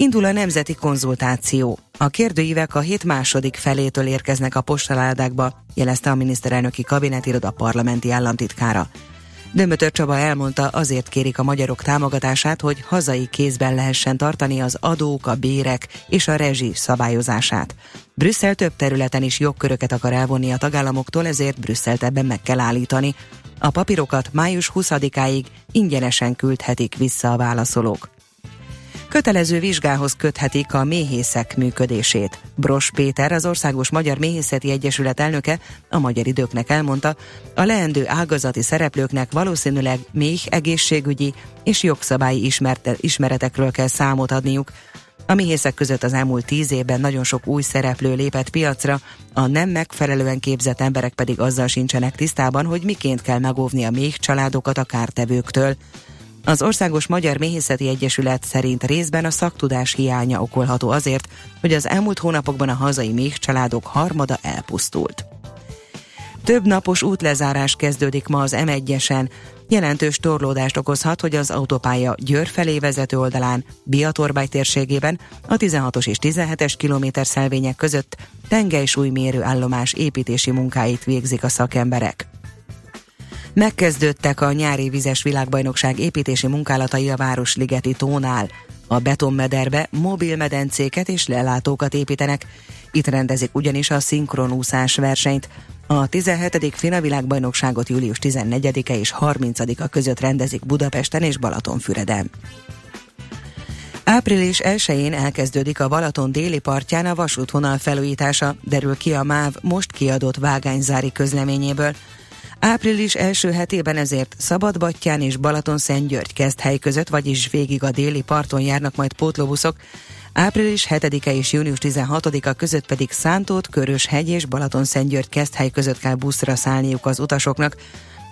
Indul a nemzeti konzultáció. A kérdőívek a hét második felétől érkeznek a postaládákba, jelezte a miniszterelnöki kabinetiroda parlamenti államtitkára. Dömötör Csaba elmondta, azért kérik a magyarok támogatását, hogy hazai kézben lehessen tartani az adók, a bérek és a rezsi szabályozását. Brüsszel több területen is jogköröket akar elvonni a tagállamoktól, ezért Brüsszelt ebben meg kell állítani. A papírokat május 20-áig ingyenesen küldhetik vissza a válaszolók kötelező vizsgához köthetik a méhészek működését. Bros Péter, az Országos Magyar Méhészeti Egyesület elnöke a magyar időknek elmondta, a leendő ágazati szereplőknek valószínűleg méh egészségügyi és jogszabályi ismerte, ismeretekről kell számot adniuk, a méhészek között az elmúlt tíz évben nagyon sok új szereplő lépett piacra, a nem megfelelően képzett emberek pedig azzal sincsenek tisztában, hogy miként kell megóvni a méh családokat a kártevőktől. Az Országos Magyar Méhészeti Egyesület szerint részben a szaktudás hiánya okolható azért, hogy az elmúlt hónapokban a hazai méh családok harmada elpusztult. Több napos útlezárás kezdődik ma az M1-esen. Jelentős torlódást okozhat, hogy az autópálya Győr felé vezető oldalán, Biatorbály térségében, a 16-os és 17-es kilométer szelvények között tengelysúlymérő állomás építési munkáit végzik a szakemberek. Megkezdődtek a nyári vizes világbajnokság építési munkálatai a Városligeti tónál. A betonmederbe mobil medencéket és lelátókat építenek. Itt rendezik ugyanis a szinkronúszás versenyt. A 17. Fina világbajnokságot július 14-e és 30-a között rendezik Budapesten és Balatonfüreden. Április 1-én elkezdődik a Balaton déli partján a vasútvonal felújítása, derül ki a MÁV most kiadott vágányzári közleményéből. Április első hetében ezért Szabadbattyán és Balaton-Szentgyörgy kezd hely között, vagyis végig a déli parton járnak majd pótlóbuszok, Április 7-e és június 16-a között pedig Szántót, Körös hegy és Balaton-Szentgyörgy hely között kell buszra szállniuk az utasoknak.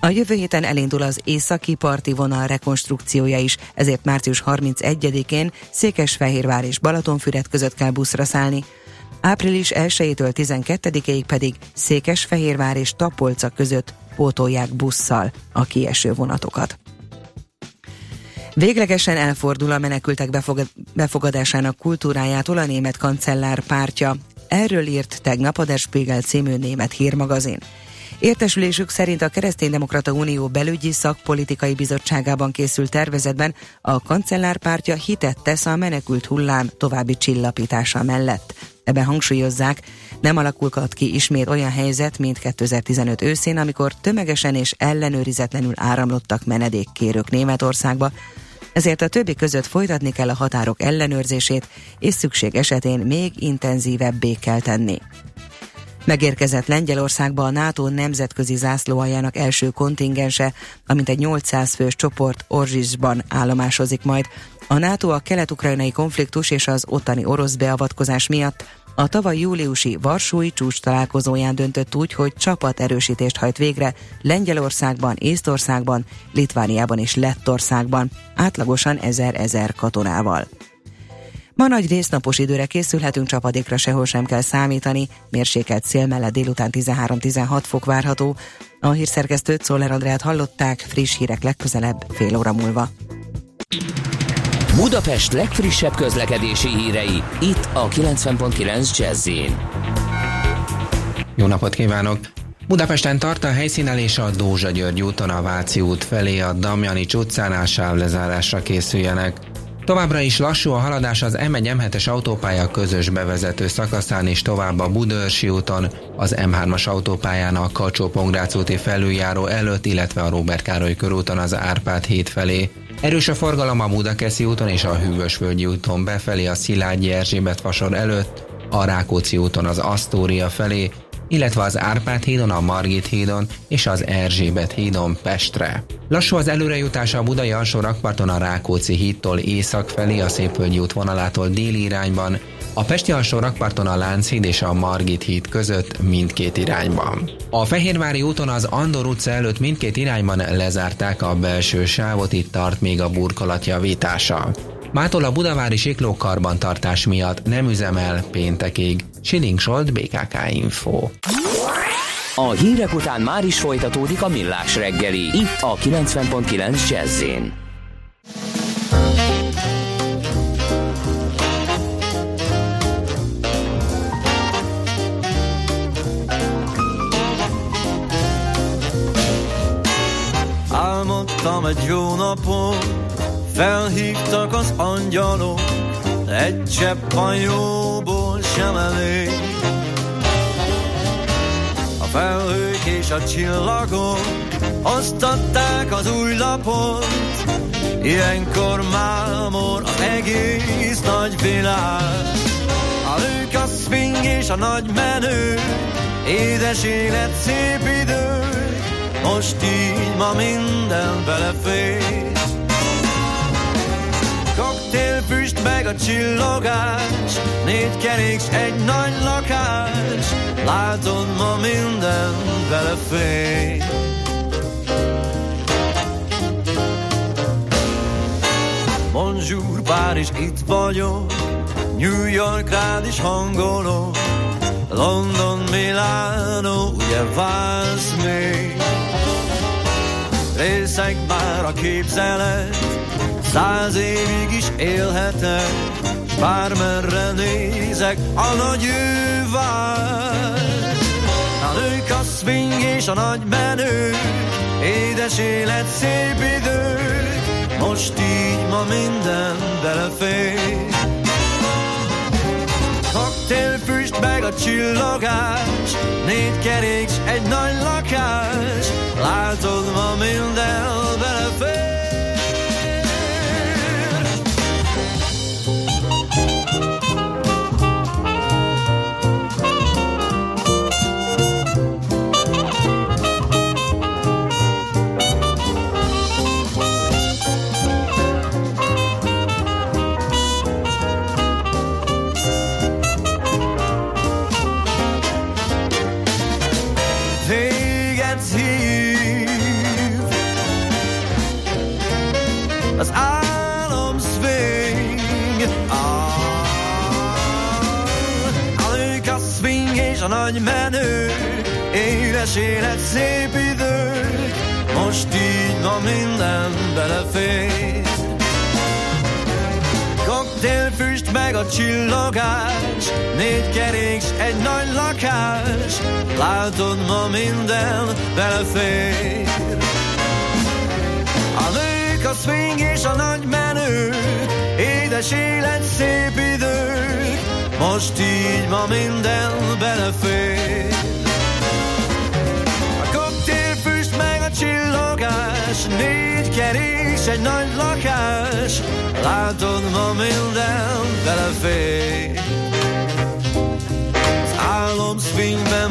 A jövő héten elindul az északi parti vonal rekonstrukciója is, ezért március 31-én Székesfehérvár és Balatonfüred között kell buszra szállni. Április 1-től 12-ig pedig Székesfehérvár és Tapolca között pótolják busszal a kieső vonatokat. Véglegesen elfordul a menekültek befogad- befogadásának kultúrájától a német kancellár pártja. Erről írt tegnap a Der Spiegel című német hírmagazin. Értesülésük szerint a Kereszténydemokrata Unió belügyi szakpolitikai bizottságában készült tervezetben a kancellárpártja hitet tesz a menekült hullám további csillapítása mellett. Ebben hangsúlyozzák, nem alakulhat ki ismét olyan helyzet, mint 2015 őszén, amikor tömegesen és ellenőrizetlenül áramlottak menedékkérők Németországba, ezért a többi között folytatni kell a határok ellenőrzését, és szükség esetén még intenzívebbé kell tenni. Megérkezett Lengyelországba a NATO nemzetközi zászlóaljának első kontingense, amint egy 800 fős csoport Orzsisban állomásozik majd. A NATO a kelet-ukrajnai konfliktus és az ottani orosz beavatkozás miatt a tavaly júliusi Varsói csúcs találkozóján döntött úgy, hogy csapat erősítést hajt végre Lengyelországban, Észtországban, Litvániában és Lettországban, átlagosan ezer-ezer katonával. Ma nagy résznapos időre készülhetünk, csapadékra sehol sem kell számítani, mérsékelt szél mellett délután 13-16 fok várható. A hírszerkesztőt Szoller Andrát hallották, friss hírek legközelebb fél óra múlva. Budapest legfrissebb közlekedési hírei, itt a 90.9 jazz Jó napot kívánok! Budapesten tart a helyszínelés a Dózsa György úton a Váci út felé a Damjani utcánál sávlezárásra készüljenek. Továbbra is lassú a haladás az M1-M7-es autópálya közös bevezető szakaszán és tovább a Budörsi úton, az M3-as autópályán a kacsó úti felüljáró előtt, illetve a Róbert Károly körúton az Árpád híd felé. Erős a forgalom a Budakeszi úton és a Hűvösvölgyi úton befelé a Szilágyi Erzsébet fasor előtt, a Rákóczi úton az Asztória felé, illetve az Árpád hídon, a Margit hídon és az Erzsébet hídon Pestre. Lassú az előrejutás a Budai alsó rakparton a Rákóczi hídtól észak felé, a Szépvölgyi út vonalától déli irányban, a Pesti alsó rakparton a Lánchíd és a Margit híd között mindkét irányban. A Fehérvári úton az Andor utca előtt mindkét irányban lezárták a belső sávot, itt tart még a burkolat javítása. Mától a budavári sikló karbantartás miatt nem üzemel péntekig. Siling Zsolt, BKK Info. A hírek után már is folytatódik a millás reggeli, itt a 90.9 jazz Álmodtam egy jó napon, felhívtak az angyalok, egy csepp a jó sem elég. A felhők és a csillagok azt adták az új lapot, ilyenkor mámor az egész nagy világ. A lők, a swing és a nagy menő, édes élet, szép idő, most így ma minden belefér. Koktélfüst meg a csillogás, négy kerék, egy nagy lakás, látod ma minden belefér. Bonjour, Párizs, itt vagyok, New York rád is hangolok, London, Milano, ugye vársz még? Részeg már a képzelet, száz évig is élhetek, bármerre nézek, a nagy ő vár. A nők, a swing és a nagy menő, édes élet, szép idő, most így ma minden belefér. Koktélfüst meg a csillogás, négy kerék, egy nagy lakás, látod ma minden belefér. Nagy menő, édes élet, szép idő, most így ma minden belefér. Koktélfüst meg a csillogás, négy kerék, egy nagy lakás, látod ma minden belefér. A nők, a swing és a nagy menő, édes élet, szép idők, most így ma minden belefér. A koktélfüst meg a csillogás, négy kerék, egy nagy lakás, látod ma minden belefér. Az álom minden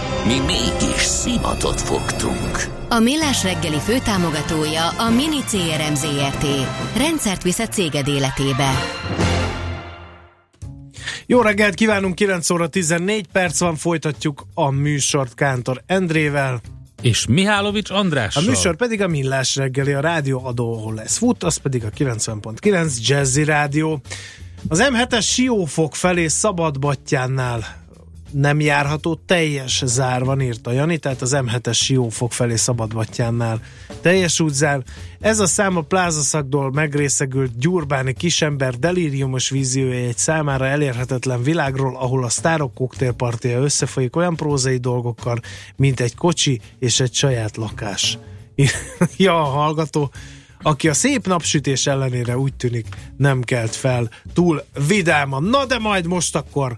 Mi mégis szimatot fogtunk. A Millás reggeli főtámogatója a Mini CRM Zrt. Rendszert visz a céged életébe. Jó reggelt kívánunk, 9 óra 14 perc van, folytatjuk a műsort Kántor Endrével. És Mihálovics Andrással. A műsor pedig a Millás reggeli, a rádió adó, ahol lesz fut, az pedig a 90.9 Jazzy Rádió. Az M7-es Siófok felé Szabadbattyánnál nem járható, teljes zár van, írta Jani, tehát az M7-es Siófok felé Szabadbattyánnál teljes útzár. Ez a szám a plázaszakdól megrészegült gyurbáni kisember delíriumos víziója egy számára elérhetetlen világról, ahol a sztárok koktélpartia összefolyik olyan prózai dolgokkal, mint egy kocsi és egy saját lakás. ja, a hallgató, aki a szép napsütés ellenére úgy tűnik nem kelt fel túl vidáman. Na de majd most akkor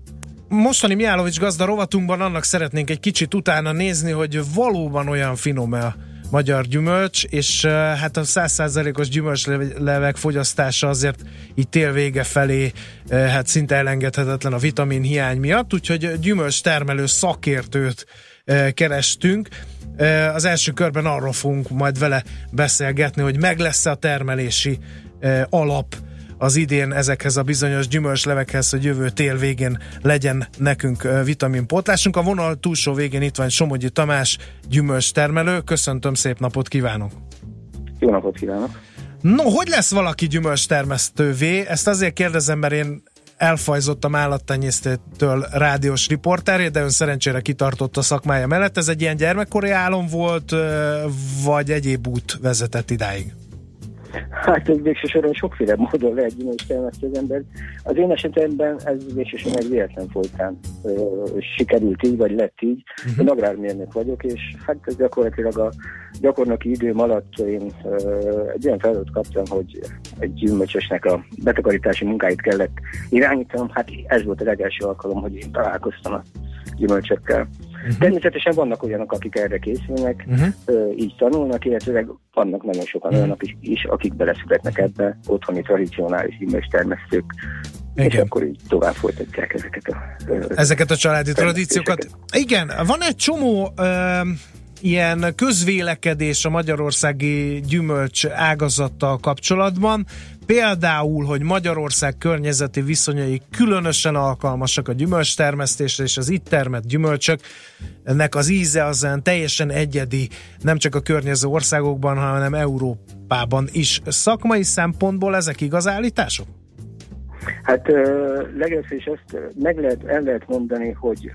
mostani Miálovics gazda rovatunkban annak szeretnénk egy kicsit utána nézni, hogy valóban olyan finom-e magyar gyümölcs, és hát a százszázalékos gyümölcslevek fogyasztása azért így tél vége felé hát szinte elengedhetetlen a vitamin hiány miatt, úgyhogy gyümölcs termelő szakértőt kerestünk. Az első körben arról fogunk majd vele beszélgetni, hogy meg lesz a termelési alap az idén ezekhez a bizonyos gyümölcslevekhez, hogy jövő tél végén legyen nekünk vitaminpótlásunk. A vonal túlsó végén itt van Somogyi Tamás, gyümölcs termelő. Köszöntöm, szép napot kívánok! Jó napot kívánok! No, hogy lesz valaki gyümölcs termesztővé? Ezt azért kérdezem, mert én elfajzottam állattenyésztőtől rádiós riporteré, de ön szerencsére kitartott a szakmája mellett. Ez egy ilyen gyermekkori álom volt, vagy egyéb út vezetett idáig? Hát ez végső soron sokféle módon lehet gyümölcstermesztő az ember. Az én esetemben ez végső soron egy véletlen folytán ö, sikerült így, vagy lett így. Uh-huh. Én agrármérnök vagyok, és hát ez gyakorlatilag a gyakornoki időm alatt én ö, egy olyan feladatot kaptam, hogy egy gyümölcsösnek a betakarítási munkáit kellett irányítanom. Hát ez volt a legelső alkalom, hogy én találkoztam a gyümölcsökkel. Uh-huh. Természetesen vannak olyanok, akik erre készülnek, uh-huh. így tanulnak, illetve vannak nagyon sokan uh-huh. olyanok is, is, akik beleszületnek ebbe, otthoni tradicionális termesztők, igen. és akkor így tovább folytatják ezeket a... Ezeket a családi tradíciókat. Igen, van egy csomó... Uh ilyen közvélekedés a magyarországi gyümölcs ágazattal kapcsolatban. Például, hogy Magyarország környezeti viszonyai különösen alkalmasak a gyümölcstermesztésre, és az itt termett gyümölcsök, ennek az íze az teljesen egyedi, nem csak a környező országokban, hanem Európában is. Szakmai szempontból ezek igaz állítások? Hát legelőször is azt meg lehet, el lehet mondani, hogy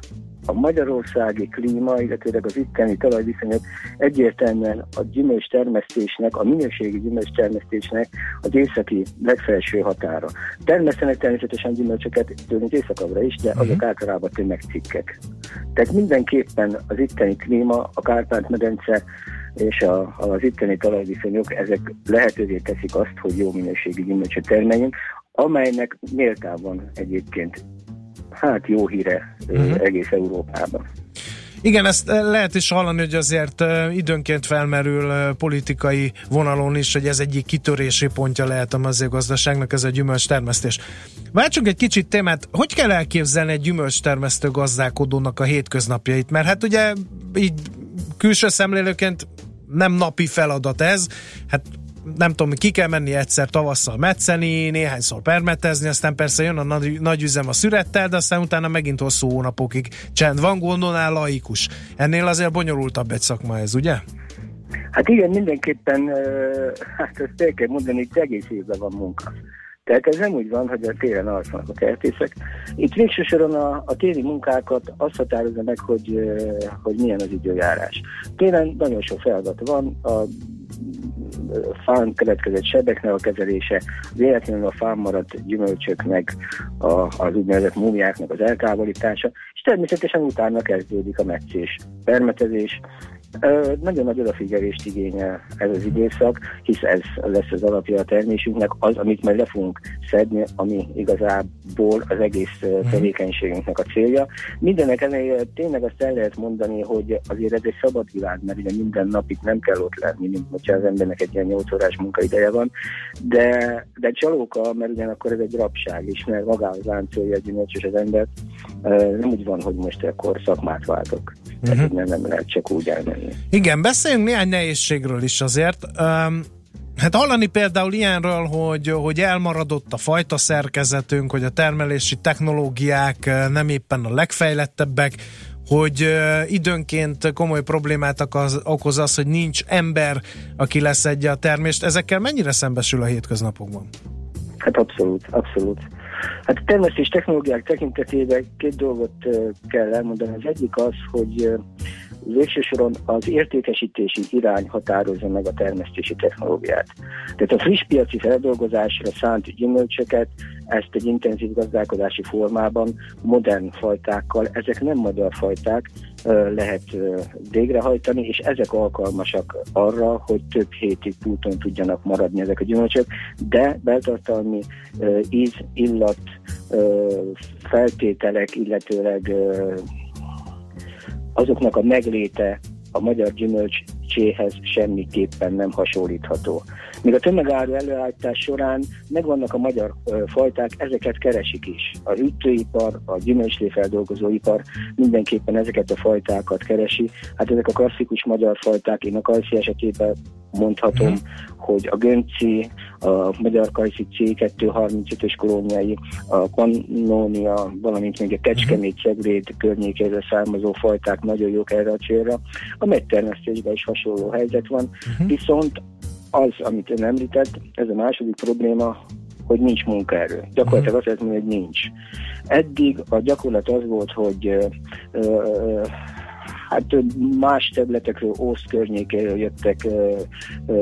a magyarországi klíma, illetőleg az itteni talajviszonyok egyértelműen a gyümölcs termesztésnek, a minőségi gyümölcs termesztésnek az északi legfelső határa. Termesztenek természetesen gyümölcsöket tőlünk északabbra is, de azok uh-huh. általában tömegcikkek. Tehát mindenképpen az itteni klíma, a Kárpát-medence és a, az itteni talajviszonyok, ezek lehetővé teszik azt, hogy jó minőségi gyümölcsöt termeljünk, amelynek méltában egyébként hát jó híre uh-huh. egész Európában. Igen, ezt lehet is hallani, hogy azért időnként felmerül politikai vonalon is, hogy ez egyik kitörési pontja lehet a mezőgazdaságnak, ez a gyümölcs termesztés. Váltsunk egy kicsit témát, hogy kell elképzelni egy gyümölcs termesztő gazdálkodónak a hétköznapjait? Mert hát ugye így külső szemlélőként nem napi feladat ez, hát nem tudom, ki kell menni egyszer tavasszal metszeni, néhányszor permetezni, aztán persze jön a nagy, nagy üzem a szürettel, de aztán utána megint hosszú hónapokig csend van, gondolnál laikus. Ennél azért bonyolultabb egy szakma ez, ugye? Hát igen, mindenképpen, hát ezt el kell mondani, hogy egész évben van munka. Tehát ez nem úgy van, hogy a télen alszanak a kertészek. Itt végső soron a, a téli munkákat azt határozza meg, hogy, hogy milyen az időjárás. Télen nagyon sok feladat van, a fán keletkezett sebeknek a kezelése, véletlenül a fán maradt gyümölcsöknek, a, az úgynevezett múmiáknak az eltávolítása, és természetesen utána kezdődik a meccés, permetezés, nagyon nagy odafigyelést igényel ez az időszak, hisz ez lesz az alapja a termésünknek, az, amit majd le fogunk szedni, ami igazából az egész mhm. tevékenységünknek a célja. Mindenek ellenére tényleg azt el lehet mondani, hogy azért ez egy szabad világ, mert ugye minden nap itt nem kell ott lenni, mint hogyha az embernek egy ilyen 8 órás munkaideje van, de, de csalóka, mert ugyanakkor ez egy rabság is, mert magához láncolja a gyümölcsös az embert. Nem úgy van, hogy most akkor szakmát váltok. Uh-huh. Nem, nem lehet csak úgy elmenni. Igen, beszéljünk néhány nehézségről is azért. Um, Hát hallani például ilyenről, hogy, hogy elmaradott a fajta szerkezetünk, hogy a termelési technológiák nem éppen a legfejlettebbek, hogy időnként komoly problémát okoz, az, hogy nincs ember, aki leszedje a termést. Ezekkel mennyire szembesül a hétköznapokban? Hát abszolút, abszolút. Hát a termesztés technológiák tekintetében két dolgot kell elmondani. Az egyik az, hogy végső az értékesítési irány határozza meg a termesztési technológiát. Tehát a friss piaci feldolgozásra szánt gyümölcsöket, ezt egy intenzív gazdálkodási formában, modern fajtákkal, ezek nem magyar fajták, lehet végrehajtani, és ezek alkalmasak arra, hogy több hétig úton tudjanak maradni ezek a gyümölcsök, de beltartalmi íz, illat, feltételek, illetőleg azoknak a megléte a magyar gyümölcs görcséhez semmiképpen nem hasonlítható. Míg a tömegáru előállítás során megvannak a magyar fajták, ezeket keresik is. A ütőipar, a gyümölcsléfeldolgozóipar mindenképpen ezeket a fajtákat keresi. Hát ezek a klasszikus magyar fajták, én a kajszi esetében mondhatom, uh-huh. hogy a Gönci, a Magyar Kajszi C235-ös kolóniai, a Pannonia, valamint még a Kecskemét, Cegléd környékéről származó fajták nagyon jók erre a célra. A megtermesztésben is hasonló helyzet van, uh-huh. viszont az, amit ön említett, ez a második probléma, hogy nincs munkaerő. Gyakorlatilag azt lehet mondani, hogy nincs. Eddig a gyakorlat az volt, hogy ö, ö, hát más területekről, Ósz környékéről jöttek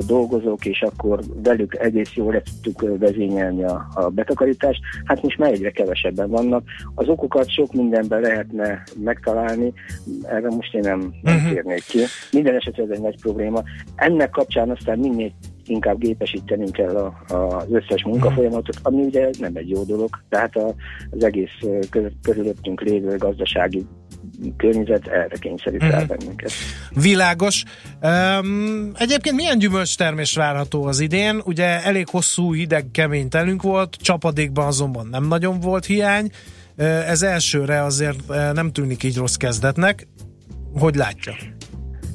dolgozók, és akkor velük egész jól le tudtuk vezényelni a, a betakarítást. Hát most már egyre kevesebben vannak. Az okokat sok mindenben lehetne megtalálni, erre most én nem, nem uh-huh. térnék ki. Minden esetre ez egy nagy probléma. Ennek kapcsán aztán minél inkább gépesítenünk kell a, a, az összes munkafolyamatot, ami ugye nem egy jó dolog, tehát a, az egész körülöttünk lévő gazdasági környezet erre kényszerít uh-huh. rá bennünket. Világos. Um, egyébként milyen gyümölcstermés várható az idén? Ugye elég hosszú, hideg, kemény telünk volt, csapadékban azonban nem nagyon volt hiány. Ez elsőre azért nem tűnik így rossz kezdetnek. Hogy látja?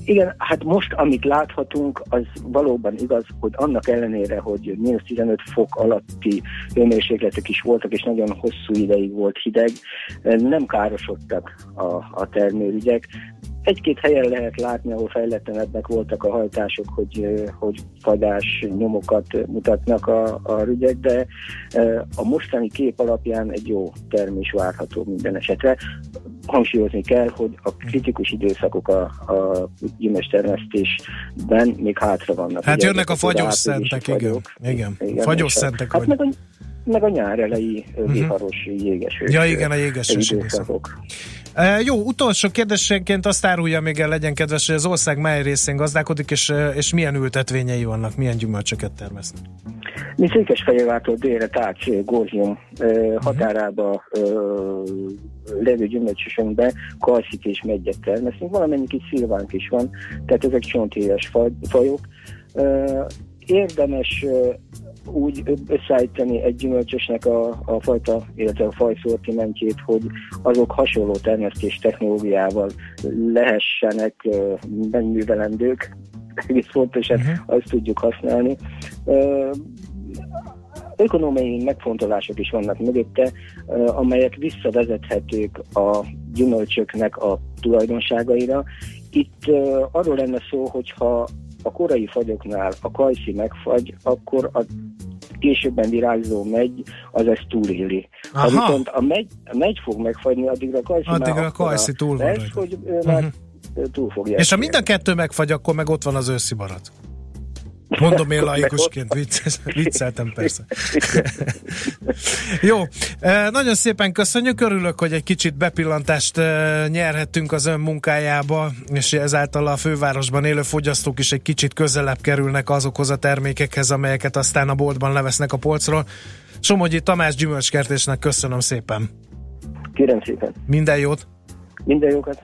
Igen, hát most, amit láthatunk, az valóban igaz, hogy annak ellenére, hogy mínusz 15 fok alatti hőmérsékletek is voltak, és nagyon hosszú ideig volt hideg, nem károsodtak a, a termőügyek. Egy-két helyen lehet látni, ahol fejletlenebbek voltak a hajtások, hogy, hogy fadás nyomokat mutatnak a, a rügyek, de a mostani kép alapján egy jó termés várható minden esetre. Hangsúlyozni kell, hogy a kritikus időszakok a, a gyümölcstermesztésben még hátra vannak. Hát Ugye, jönnek a fagyos szentek, igen. igen. igen. Fagyos szentek hát meg a, meg a nyár elejé uh-huh. viharos jéges Ja igen, a jéges időszakok. E, jó, utolsó kérdésenként azt árulja még el, legyen kedves, hogy az ország mely részén gazdálkodik, és, és milyen ültetvényei vannak, milyen gyümölcsöket termesznek? Mi Székesfehérvártól délre Tács, uh-huh. határába levő gyümölcsösünkbe kalszit és megyet termesztünk, valamennyi kis szilvánk is van, tehát ezek csontéles faj, fajok. Érdemes úgy összeállítani egy gyümölcsösnek a, a fajta, illetve a faj szortimentjét, hogy azok hasonló termesztés technológiával lehessenek megművelendők, egész fontosan uh-huh. azt tudjuk használni. Ökonomiai megfontolások is vannak mögötte, amelyek visszavezethetők a gyümölcsöknek a tulajdonságaira. Itt arról lenne szó, hogyha a korai fagyoknál a kajszi megfagy, akkor a későbben virágzó megy, az ezt túléli. Ha viszont a megy, a megy fog megfagyni, addigra a kajszi addigra a kajszi túl van lesz, hogy ő már uh-huh. túl fogja. És ha mind a kettő megfagy, akkor meg ott van az őszi barat. Mondom én laikusként, vicceltem persze. Jó, eh, nagyon szépen köszönjük, örülök, hogy egy kicsit bepillantást eh, nyerhettünk az ön munkájába, és ezáltal a fővárosban élő fogyasztók is egy kicsit közelebb kerülnek azokhoz a termékekhez, amelyeket aztán a boltban levesznek a polcról. Somogyi Tamás gyümölcskertésnek köszönöm szépen. Kérem szépen. Minden jót. Minden jókat.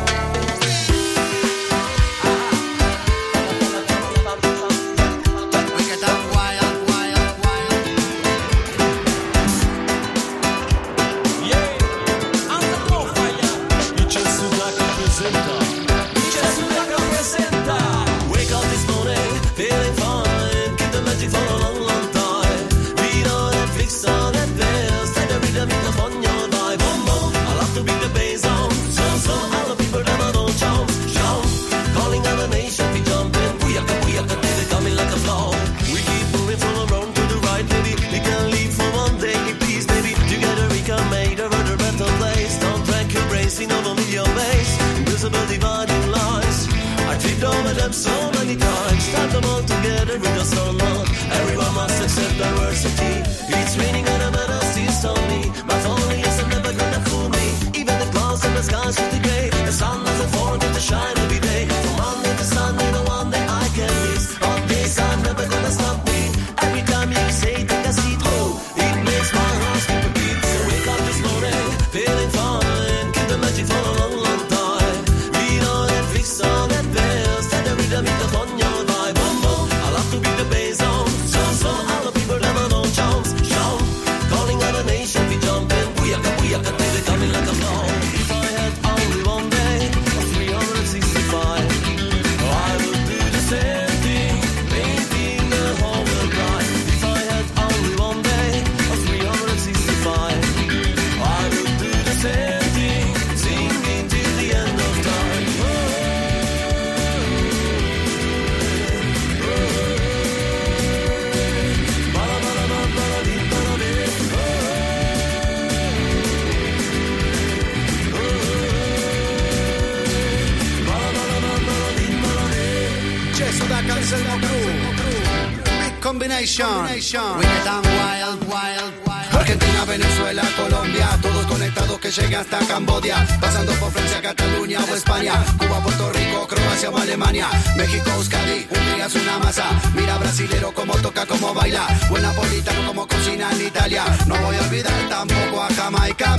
Combination. combination. We get on wild, wild, wild. Argentina, Venezuela, Colombia, todos conectados que llega hasta Cambodia, pasando por Francia, Cataluña o España, Cuba, Puerto Rico, Croacia o Alemania, México, Euskadi, Hungría es una masa. Mira brasilero como toca, como baila, buen napolitano como cocina en Italia. No voy a olvidar tampoco a Jamaica.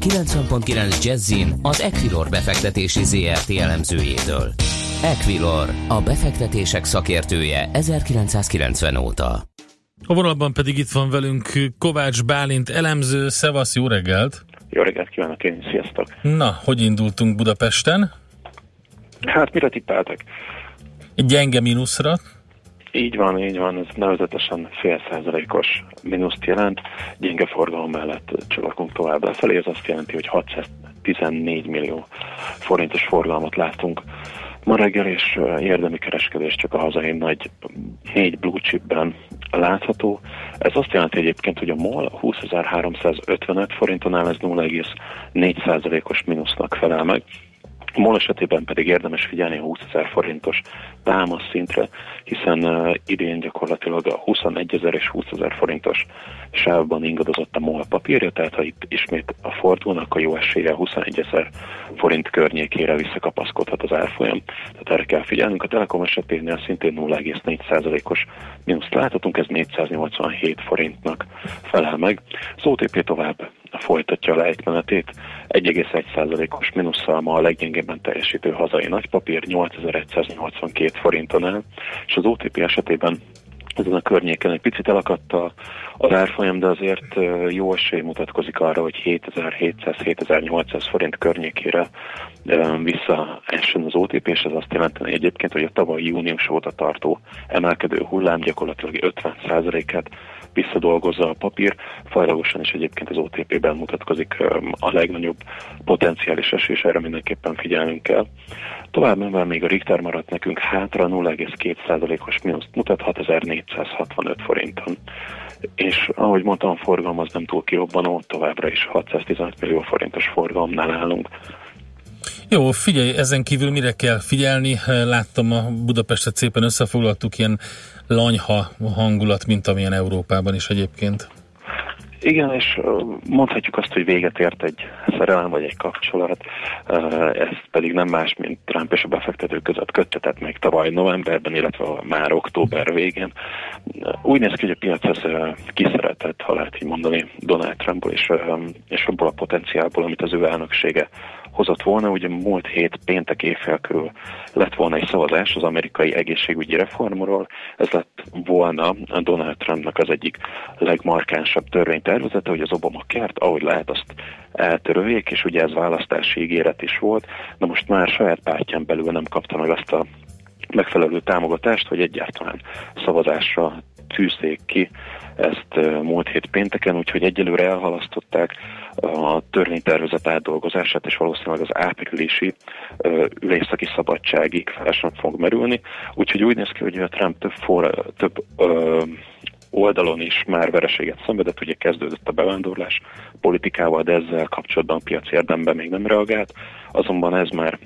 90.9 Jazzin az Equilor befektetési ZRT elemzőjétől. Equilor, a befektetések szakértője 1990 óta. A vonalban pedig itt van velünk Kovács Bálint elemző. Szevasz, jó reggelt! Jó reggelt kívánok én, sziasztok! Na, hogy indultunk Budapesten? Hát mire tippeltek? Egy gyenge mínuszra. Így van, így van, ez nevezetesen fél százalékos mínuszt jelent. Gyenge forgalom mellett csodakunk tovább lefelé, ez azt jelenti, hogy 614 millió forintos forgalmat látunk ma reggel, és érdemi kereskedés csak a hazai nagy négy blue chipben látható. Ez azt jelenti egyébként, hogy a MOL 20.355 forintonál ez 0,4%-os mínusznak felel meg. MOL esetében pedig érdemes figyelni a 20 ezer forintos támasz szintre, hiszen uh, idén gyakorlatilag a 21 ezer és 20 ezer forintos sávban ingadozott a MOL papírja, tehát ha itt ismét a fordulnak, a jó esélye 21 ezer forint környékére visszakapaszkodhat az árfolyam. Tehát erre kell figyelnünk. A Telekom eseténél szintén 0,4%-os mínuszt láthatunk, ez 487 forintnak felel meg. Az OTP tovább folytatja a lejtmenetét. 1,1%-os mínusszal ma a leggyengébben teljesítő hazai nagypapír 8182 forinton el, és az OTP esetében ezen a környéken egy picit elakadt a, az árfolyam, de azért jó esély mutatkozik arra, hogy 7700-7800 forint környékére visszaessen az OTP, és ez azt jelenteni egyébként, hogy a tavalyi június óta tartó emelkedő hullám gyakorlatilag 50%-át visszadolgozza a papír. Fajlagosan is egyébként az OTP-ben mutatkozik a legnagyobb potenciális esés, erre mindenképpen figyelnünk kell. Tovább menve még a Richter maradt nekünk hátra 0,2%-os mínuszt mutat 6465 forinton. És ahogy mondtam, a forgalom az nem túl kirobbanó, továbbra is 615 millió forintos forgalomnál állunk. Jó, figyelj, ezen kívül mire kell figyelni? Láttam a Budapestet szépen összefoglaltuk, ilyen lanyha hangulat, mint amilyen Európában is egyébként. Igen, és mondhatjuk azt, hogy véget ért egy szerelem vagy egy kapcsolat, ez pedig nem más, mint Trump és a befektetők között köttetett még tavaly novemberben, illetve már október végén. Úgy néz ki, hogy a piac ez kiszeretett, ha lehet így mondani, Donald Trumpból és, és abból a potenciálból, amit az ő elnöksége hozott volna. Ugye múlt hét péntek évfél körül lett volna egy szavazás az amerikai egészségügyi reformról. Ez lett volna Donald Trumpnak az egyik legmarkánsabb törvénytervezete, hogy az Obama kert, ahogy lehet, azt eltöröljék, és ugye ez választási ígéret is volt, de most már saját pártján belül nem kapta meg azt a megfelelő támogatást, hogy egyáltalán szavazásra tűzték ki ezt múlt hét pénteken, úgyhogy egyelőre elhalasztották a törvénytervezet átdolgozását, és valószínűleg az áprilisi ülésszaki szabadságig fel sem fog merülni. Úgyhogy úgy néz ki, hogy a Trump több, for, több ö, oldalon is már vereséget szenvedett, ugye kezdődött a bevándorlás politikával, de ezzel kapcsolatban a piac érdemben még nem reagált, azonban ez már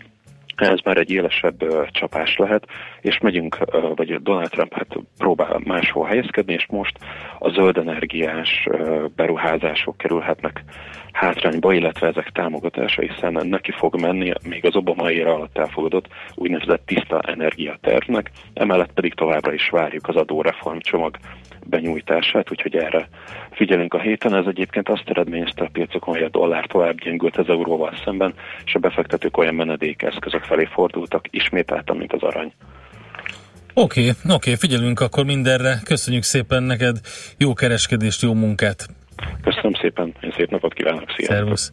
ez már egy élesebb uh, csapás lehet, és megyünk, uh, vagy Donald Trump hát próbál máshol helyezkedni, és most a zöld energiás uh, beruházások kerülhetnek hátrányba, illetve ezek támogatása, hiszen neki fog menni még az Obama éra alatt elfogadott úgynevezett tiszta energiatervnek, emellett pedig továbbra is várjuk az adóreformcsomag benyújtását, úgyhogy erre figyelünk a héten. Ez egyébként azt eredményezte a piacokon, hogy a dollár tovább gyengült az euróval szemben, és a befektetők olyan menedékeszközök felé fordultak ismételten, mint az arany. Oké, okay, oké, okay, figyelünk akkor mindenre. Köszönjük szépen neked, jó kereskedést, jó munkát! Köszönöm szépen, én szép napot kívánok, sziasztok! Szervusz!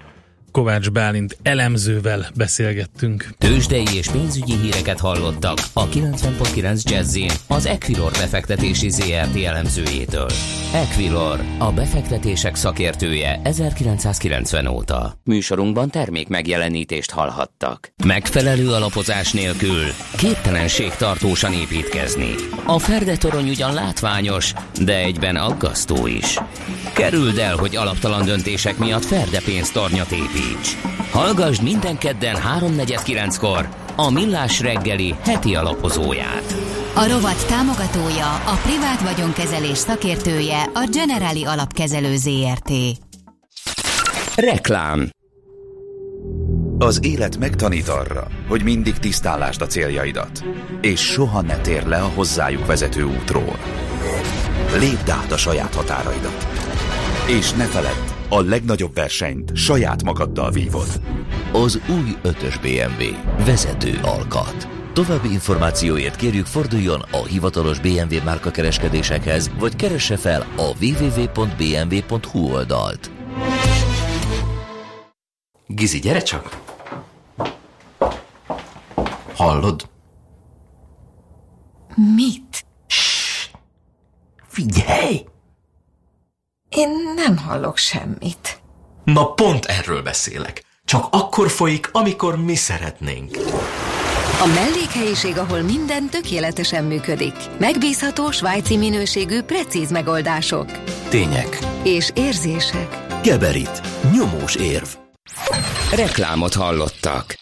Kovács Bálint elemzővel beszélgettünk. Tőzsdei és pénzügyi híreket hallottak a 90.9 jazz az Equilor befektetési ZRT elemzőjétől. Equilor, a befektetések szakértője 1990 óta. Műsorunkban termék megjelenítést hallhattak. Megfelelő alapozás nélkül képtelenség tartósan építkezni. A Ferdetorony ugyan látványos, de egyben aggasztó is. Kerüld el, hogy alaptalan döntések miatt Ferde pénztornyot épít. Beach. Hallgassd minden kedden 3.49-kor a Millás reggeli heti alapozóját. A rovat támogatója, a privát vagyonkezelés szakértője, a Generali Alapkezelő ZRT. Reklám Az élet megtanít arra, hogy mindig tisztálásd a céljaidat, és soha ne tér le a hozzájuk vezető útról. Lépd át a saját határaidat. És ne feledd, a legnagyobb versenyt saját magaddal vívod. Az új 5-ös BMW. Vezető alkat. További információért kérjük forduljon a hivatalos BMW márka kereskedésekhez, vagy keresse fel a www.bmw.hu oldalt. Gizi, gyere csak! Hallod? Mit? Figyelj! Én nem hallok semmit. Na pont erről beszélek. Csak akkor folyik, amikor mi szeretnénk. A mellékhelyiség, ahol minden tökéletesen működik. Megbízható, svájci minőségű, precíz megoldások. Tények. És érzések. Geberit. Nyomós érv. Reklámot hallottak.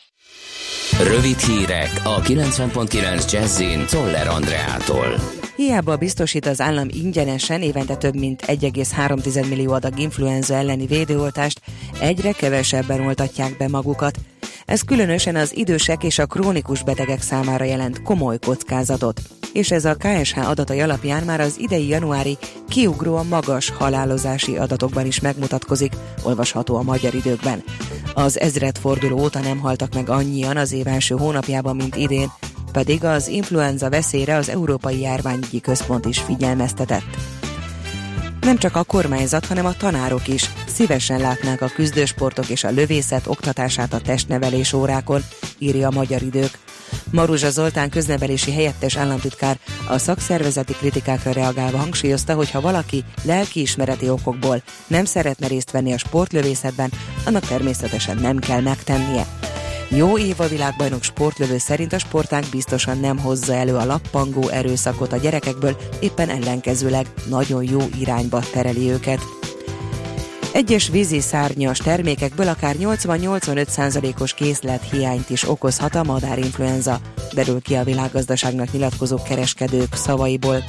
Rövid hírek a 90.9 Jazzin Toller Andreától. Hiába biztosít az állam ingyenesen évente több mint 1,3 millió adag influenza elleni védőoltást, egyre kevesebben oltatják be magukat. Ez különösen az idősek és a krónikus betegek számára jelent komoly kockázatot. És ez a KSH adatai alapján már az idei januári kiugróan magas halálozási adatokban is megmutatkozik, olvasható a magyar időkben. Az ezredforduló óta nem haltak meg annyian az év első hónapjában, mint idén, pedig az influenza veszélyre az Európai Járványügyi Központ is figyelmeztetett. Nem csak a kormányzat, hanem a tanárok is szívesen látnák a küzdősportok és a lövészet oktatását a testnevelés órákon, írja a Magyar Idők. Maruzsa Zoltán köznevelési helyettes államtitkár a szakszervezeti kritikákra reagálva hangsúlyozta, hogy ha valaki lelkiismereti okokból nem szeretne részt venni a sportlövészetben, annak természetesen nem kell megtennie. Jó év a világbajnok sportlövő szerint a sportánk biztosan nem hozza elő a lappangó erőszakot a gyerekekből, éppen ellenkezőleg nagyon jó irányba tereli őket. Egyes vízi szárnyas termékekből akár 80-85%-os készlet hiányt is okozhat a madárinfluenza, derül ki a világgazdaságnak nyilatkozó kereskedők szavaiból.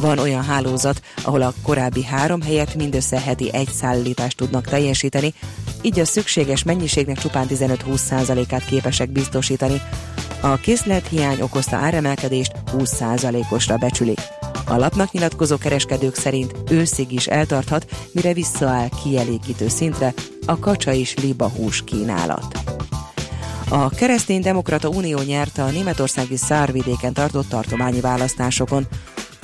Van olyan hálózat, ahol a korábbi három helyet mindössze heti egy szállítást tudnak teljesíteni, így a szükséges mennyiségnek csupán 15-20%-át képesek biztosítani. A készlethiány okozta áremelkedést 20%-osra becsülik. A lapnak nyilatkozó kereskedők szerint őszig is eltarthat, mire visszaáll kielégítő szintre a kacsa és libahús kínálat. A Keresztény Demokrata Unió nyerte a németországi szárvidéken tartott tartományi választásokon.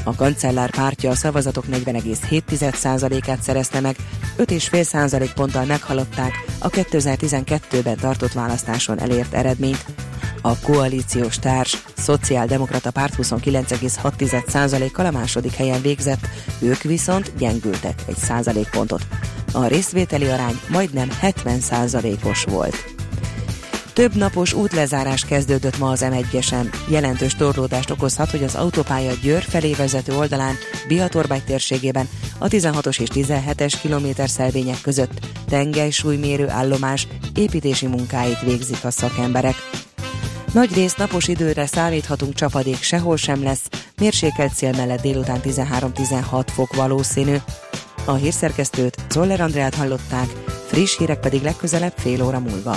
A kancellár pártja a szavazatok 40,7%-át szerezte meg, 5,5% ponttal meghaladták a 2012-ben tartott választáson elért eredményt. A koalíciós társ szociáldemokrata párt 29,6%-kal a második helyen végzett, ők viszont gyengültek egy százalékpontot. A részvételi arány majdnem 70%-os volt. Több napos útlezárás kezdődött ma az M1-esen. Jelentős torlódást okozhat, hogy az autópálya Győr felé vezető oldalán, Bihatorbágy térségében, a 16-os és 17-es kilométerszelvények között tengelysúlymérő állomás építési munkáit végzik a szakemberek. Nagy rész napos időre számíthatunk, csapadék sehol sem lesz, mérsékelt szél mellett délután 13-16 fok valószínű. A hírszerkesztőt Zoller Andrát hallották, friss hírek pedig legközelebb fél óra múlva.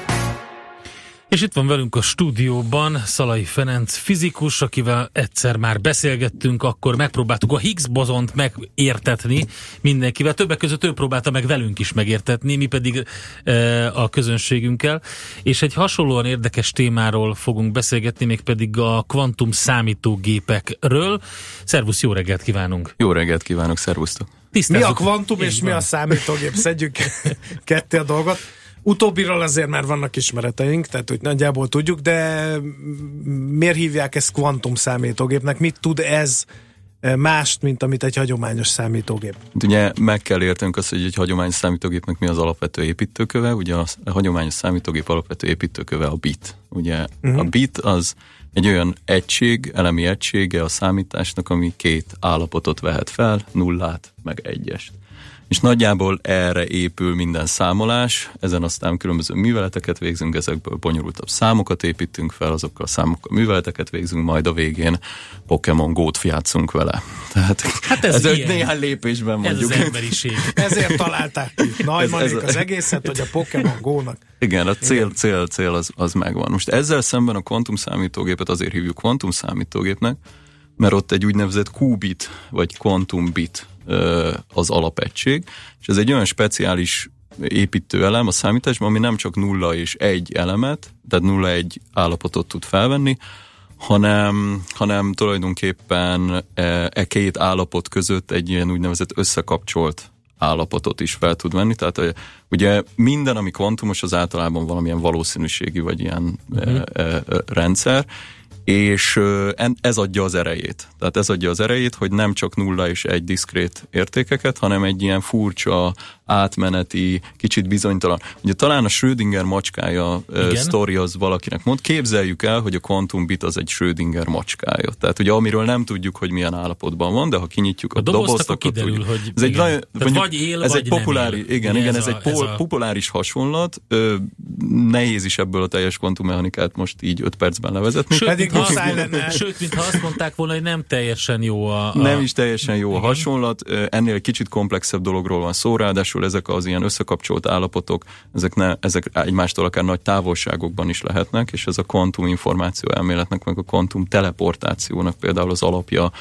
És itt van velünk a stúdióban Szalai Ferenc fizikus, akivel egyszer már beszélgettünk, akkor megpróbáltuk a Higgs bozont megértetni mindenkivel. Többek között ő próbálta meg velünk is megértetni, mi pedig e, a közönségünkkel. És egy hasonlóan érdekes témáról fogunk beszélgetni, mégpedig a kvantum számítógépekről. Szervusz, jó reggelt kívánunk! Jó reggelt kívánok, szervusztok! Mi Tisztázzuk. a kvantum és mi a számítógép? Szedjük ketté a dolgot. Utóbbiról azért már vannak ismereteink, tehát hogy nagyjából tudjuk, de miért hívják ezt kvantum számítógépnek? Mit tud ez mást, mint amit egy hagyományos számítógép? Ugye meg kell értenünk azt, hogy egy hagyományos számítógépnek mi az alapvető építőköve. Ugye a hagyományos számítógép alapvető építőköve a bit. Ugye uh-huh. a bit az egy olyan egység, elemi egysége a számításnak, ami két állapotot vehet fel, nullát, meg egyest és nagyjából erre épül minden számolás, ezen aztán különböző műveleteket végzünk, ezekből bonyolultabb számokat építünk fel, azokkal a számokkal műveleteket végzünk, majd a végén Pokémon Go-t játszunk vele. Tehát hát ez, ez egy néhány lépésben mondjuk. Ez az emberiség. Ezért találták ki Nagymanék ez, ez az egészet, hogy a Pokémon Go-nak. Igen, a cél, Igen. cél, cél az, az megvan. Most ezzel szemben a kvantum számítógépet azért hívjuk kvantum számítógépnek, mert ott egy úgynevezett qubit, vagy quantum bit az alapegység, és ez egy olyan speciális építő elem a számításban, ami nem csak nulla és egy elemet, tehát nulla egy állapotot tud felvenni, hanem, hanem tulajdonképpen e, e két állapot között egy ilyen úgynevezett összekapcsolt állapotot is fel tud venni. Tehát ugye minden, ami kvantumos, az általában valamilyen valószínűségi vagy ilyen uh-huh. e, e, rendszer, és ez adja az erejét. Tehát ez adja az erejét, hogy nem csak nulla és egy diszkrét értékeket, hanem egy ilyen furcsa, átmeneti, kicsit bizonytalan. Ugye talán a Schrödinger macskája Igen? sztori az valakinek mond. Képzeljük el, hogy a quantum bit az egy Schrödinger macskája. Tehát ugye amiről nem tudjuk, hogy milyen állapotban van, de ha kinyitjuk a, a dobozt, dobozt akkor kiderül, tudjuk. hogy ez egy igen. Nagyon, mondjuk, vagy él, ez vagy egy populári, nem él. Igen, igen, ez, ez, a, egy pol, ez a... populáris hasonlat. Ö, nehéz is ebből a teljes kvantummechanikát most így öt percben levezetni. Sőt, Mintha azt, sőt, mintha azt mondták volna, hogy nem teljesen jó a... a... Nem is teljesen jó igen. a hasonlat. Ennél kicsit komplexebb dologról van szó, ráadásul ezek az ilyen összekapcsolt állapotok, ezek, ne, ezek egymástól akár nagy távolságokban is lehetnek, és ez a kvantum információ elméletnek, meg a kvantum teleportációnak például az alapja,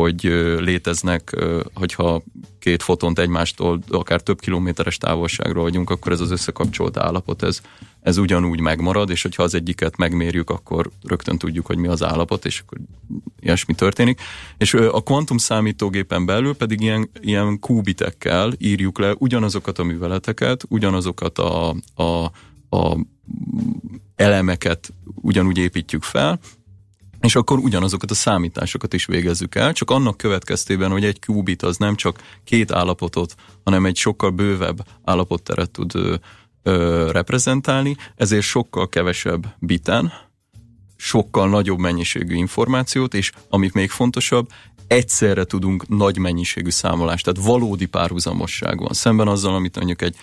hogy léteznek, hogyha két fotont egymástól akár több kilométeres távolságra vagyunk, akkor ez az összekapcsolt állapot, ez, ez ugyanúgy megmarad, és hogyha az egyiket megmérjük, akkor rögtön tudjuk, hogy mi az állapot, és akkor ilyesmi történik. És a kvantum számítógépen belül pedig ilyen, ilyen kubitekkel írjuk le ugyanazokat a műveleteket, ugyanazokat a, a, a elemeket ugyanúgy építjük fel, és akkor ugyanazokat a számításokat is végezzük el, csak annak következtében, hogy egy qubit az nem csak két állapotot, hanem egy sokkal bővebb állapotteret tud ö, ö, reprezentálni, ezért sokkal kevesebb biten, sokkal nagyobb mennyiségű információt, és amit még fontosabb, egyszerre tudunk nagy mennyiségű számolást, tehát valódi párhuzamosság van. Szemben azzal, amit mondjuk egy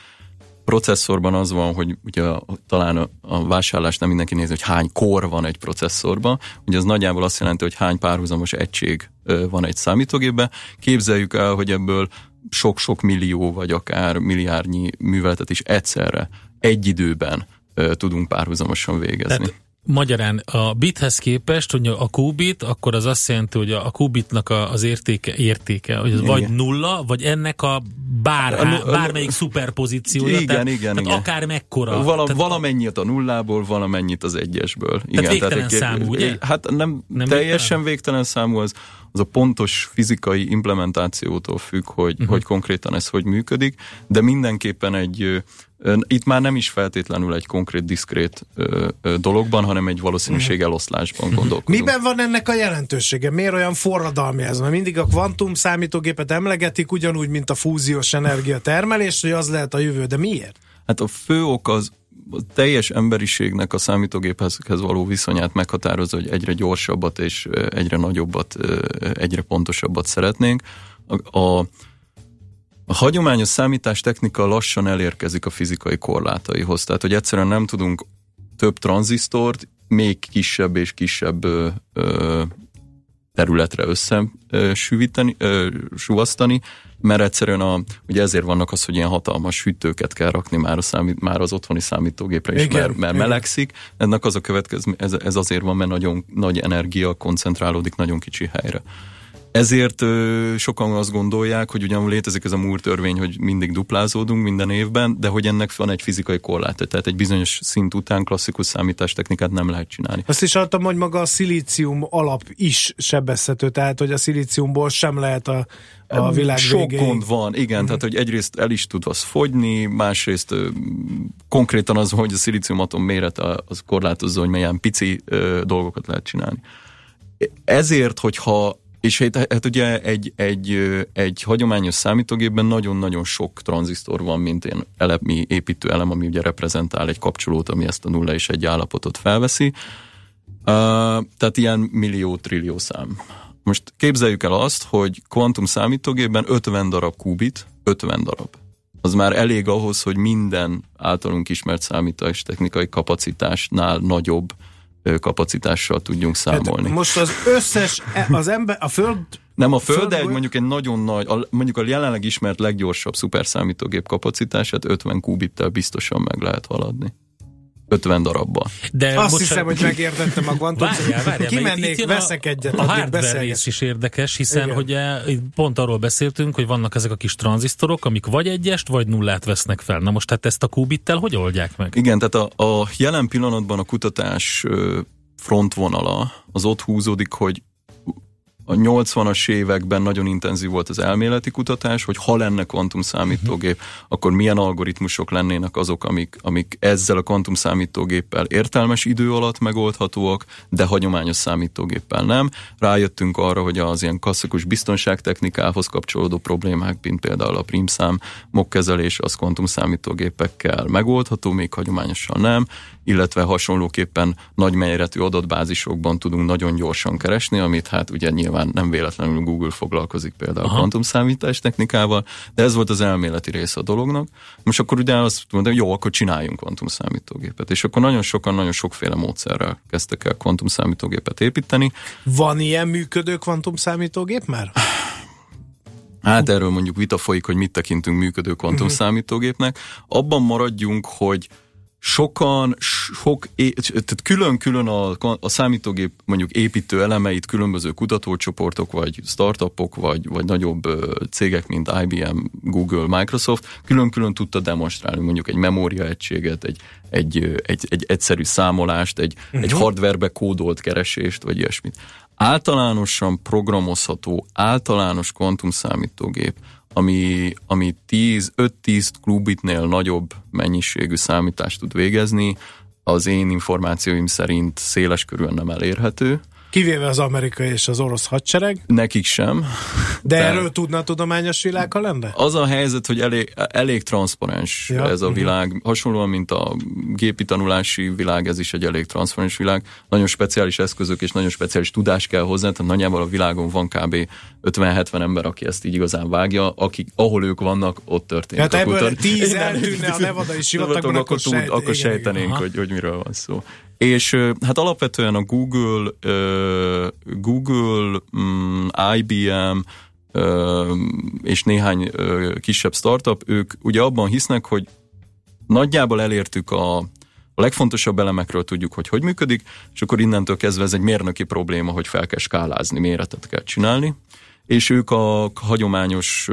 processzorban az van, hogy ugye talán a, a vásárlás nem mindenki nézi, hogy hány kor van egy processzorban, ugye az nagyjából azt jelenti, hogy hány párhuzamos egység van egy számítógépben. Képzeljük el, hogy ebből sok-sok millió, vagy akár milliárdnyi műveletet is egyszerre, egy időben tudunk párhuzamosan végezni. Tehát Magyarán a bithez képest, hogy a qubit, akkor az azt jelenti, hogy a qubitnak az értéke, értéke hogy az vagy nulla, vagy ennek a bár, a, a, bármelyik szuperpozíciója. Igen, tehát, igen, tehát igen. akár mekkora. Vala, tehát, valamennyit a nullából, valamennyit az egyesből. Igen, tehát végtelen tehát, számú, ugye? Hát nem, nem teljesen végtelen? végtelen számú, az, az a pontos fizikai implementációtól függ, hogy, uh-huh. hogy konkrétan ez hogy működik, de mindenképpen egy itt már nem is feltétlenül egy konkrét, diszkrét ö, ö, dologban, hanem egy valószínűség mhm. eloszlásban gondolkodunk. Miben van ennek a jelentősége? Miért olyan forradalmi ez? Mert mindig a kvantum számítógépet emlegetik, ugyanúgy, mint a fúziós energia termelés, hogy az lehet a jövő, de miért? Hát a fő ok az a teljes emberiségnek a számítógéphez való viszonyát meghatározza, hogy egyre gyorsabbat és egyre nagyobbat, egyre pontosabbat szeretnénk. A, a a hagyományos számítástechnika lassan elérkezik a fizikai korlátaihoz, tehát hogy egyszerűen nem tudunk több tranzisztort még kisebb és kisebb ö, ö, területre összesűvíteni, suvasztani, mert egyszerűen a, ugye ezért vannak az, hogy ilyen hatalmas hűtőket kell rakni már, a számít, már az otthoni számítógépre is, igen, mert, mert igen. melegszik. Ennek az a következő, ez, ez azért van, mert nagyon nagy energia koncentrálódik nagyon kicsi helyre. Ezért ö, sokan azt gondolják, hogy ugyan létezik ez a múr törvény, hogy mindig duplázódunk minden évben, de hogy ennek van egy fizikai korlát, tehát egy bizonyos szint után klasszikus számítástechnikát nem lehet csinálni. Azt is adtam, hogy maga a szilícium alap is sebezhető, tehát hogy a szilíciumból sem lehet a, a világ Sok végéig. gond van, igen, uh-huh. tehát hogy egyrészt el is tud az fogyni, másrészt ö, konkrétan az, hogy a szilíciumatom mérete az korlátozza, hogy milyen pici ö, dolgokat lehet csinálni. Ezért, hogyha és hát, hát ugye egy, egy, egy hagyományos számítógépben nagyon-nagyon sok tranzisztor van, mint én elemi építő elem, ami ugye reprezentál egy kapcsolót, ami ezt a nulla és egy állapotot felveszi. Uh, tehát ilyen millió, trillió szám. Most képzeljük el azt, hogy kvantum számítógépben 50 darab kubit, 50 darab. Az már elég ahhoz, hogy minden általunk ismert számítás technikai kapacitásnál nagyobb kapacitással tudjunk számolni. Hát most az összes, az ember, a föld Nem a Föld, de egy mondjuk egy nagyon nagy, a, mondjuk a jelenleg ismert leggyorsabb szuperszámítógép kapacitását 50 kubittel biztosan meg lehet haladni. 50 darabban. De Azt bocsánat- hiszem, hogy megértettem a kvantum. Várjál, várjál, itt Kimennék, a- veszek egyet, A hardware rész is érdekes, hiszen Igen. ugye itt pont arról beszéltünk, hogy vannak ezek a kis tranzisztorok, amik vagy egyest, vagy nullát vesznek fel. Na most hát ezt a kubittel hogy oldják meg? Igen, tehát a, a jelen pillanatban a kutatás frontvonala az ott húzódik, hogy a 80-as években nagyon intenzív volt az elméleti kutatás, hogy ha lenne kvantum számítógép, akkor milyen algoritmusok lennének azok, amik, amik ezzel a kvantum számítógéppel értelmes idő alatt megoldhatóak, de hagyományos számítógéppel nem. Rájöttünk arra, hogy az ilyen klasszikus biztonságtechnikához kapcsolódó problémák, mint például a prímszám mokkezelés, az kvantum számítógépekkel megoldható, még hagyományosan nem, illetve hasonlóképpen nagy méretű adatbázisokban tudunk nagyon gyorsan keresni, amit hát ugye nyilván nem véletlenül Google foglalkozik például Aha. a kvantumszámítás technikával, de ez volt az elméleti része a dolognak. Most akkor ugye azt mondom, jó, akkor csináljunk kvantumszámítógépet. És akkor nagyon sokan, nagyon sokféle módszerrel kezdtek el kvantumszámítógépet építeni. Van ilyen működő kvantum számítógép már? Hát erről mondjuk vita folyik, hogy mit tekintünk működő kvantumszámítógépnek. Abban maradjunk, hogy sokan, sok, tehát külön-külön a, a számítógép mondjuk építő elemeit különböző kutatócsoportok, vagy startupok, vagy, vagy nagyobb cégek, mint IBM, Google, Microsoft, külön-külön tudta demonstrálni mondjuk egy memóriaegységet, egy, egy, egy, egy egyszerű számolást, egy, uh-huh. egy hardwarebe kódolt keresést, vagy ilyesmit. Általánosan programozható, általános kvantumszámítógép, ami, ami 10, 5-10 klubitnél nagyobb mennyiségű számítást tud végezni, az én információim szerint széles körülön nem elérhető. Kivéve az amerikai és az orosz hadsereg, Nekik sem. de De- erről tudna a tudományos világ, ha lenne? Az a helyzet, hogy elég, elég transzparens Ja, ez a mhm. világ. Hasonlóan, mint a gépi tanulási világ, ez is egy elég transzparens világ. Nagyon speciális eszközök és nagyon speciális tudás kell hozzá, tehát nagyjából a világon van kb. 50-70 ember, aki ezt így igazán vágja, akik, ahol ők vannak, ott történik. Hát ebből kutat- 10 Igen. eltűnne a nevadai sivatagban, akkor, akkor tud, sejt- akkor igen, sejtenénk, igen. hogy, hogy miről van szó. És hát alapvetően a Google, Google, mm, IBM ö, és néhány kisebb startup, ők ugye abban hisznek, hogy nagyjából elértük a, a legfontosabb elemekről tudjuk, hogy hogy működik, és akkor innentől kezdve ez egy mérnöki probléma, hogy fel kell skálázni, méretet kell csinálni, és ők a hagyományos